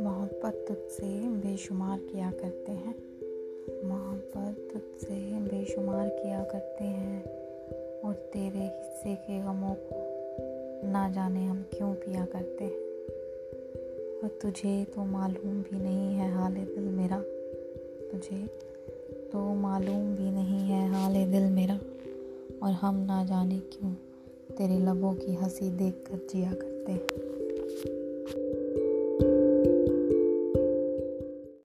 मोहब्बत तुझसे बेशुमार किया करते हैं। मोहब्बत तुझसे बेशुमार किया करते हैं और तेरे हिस्से के गमों को ना जाने हम क्यों पिया करते हैं। और तुझे तो मालूम भी नहीं है हाल दिल मेरा। तुझे तो मालूम भी नहीं है हाल दिल मेरा। और हम ना जाने क्यों तेरे लबों की हँसी देख कर जिया करते हैं।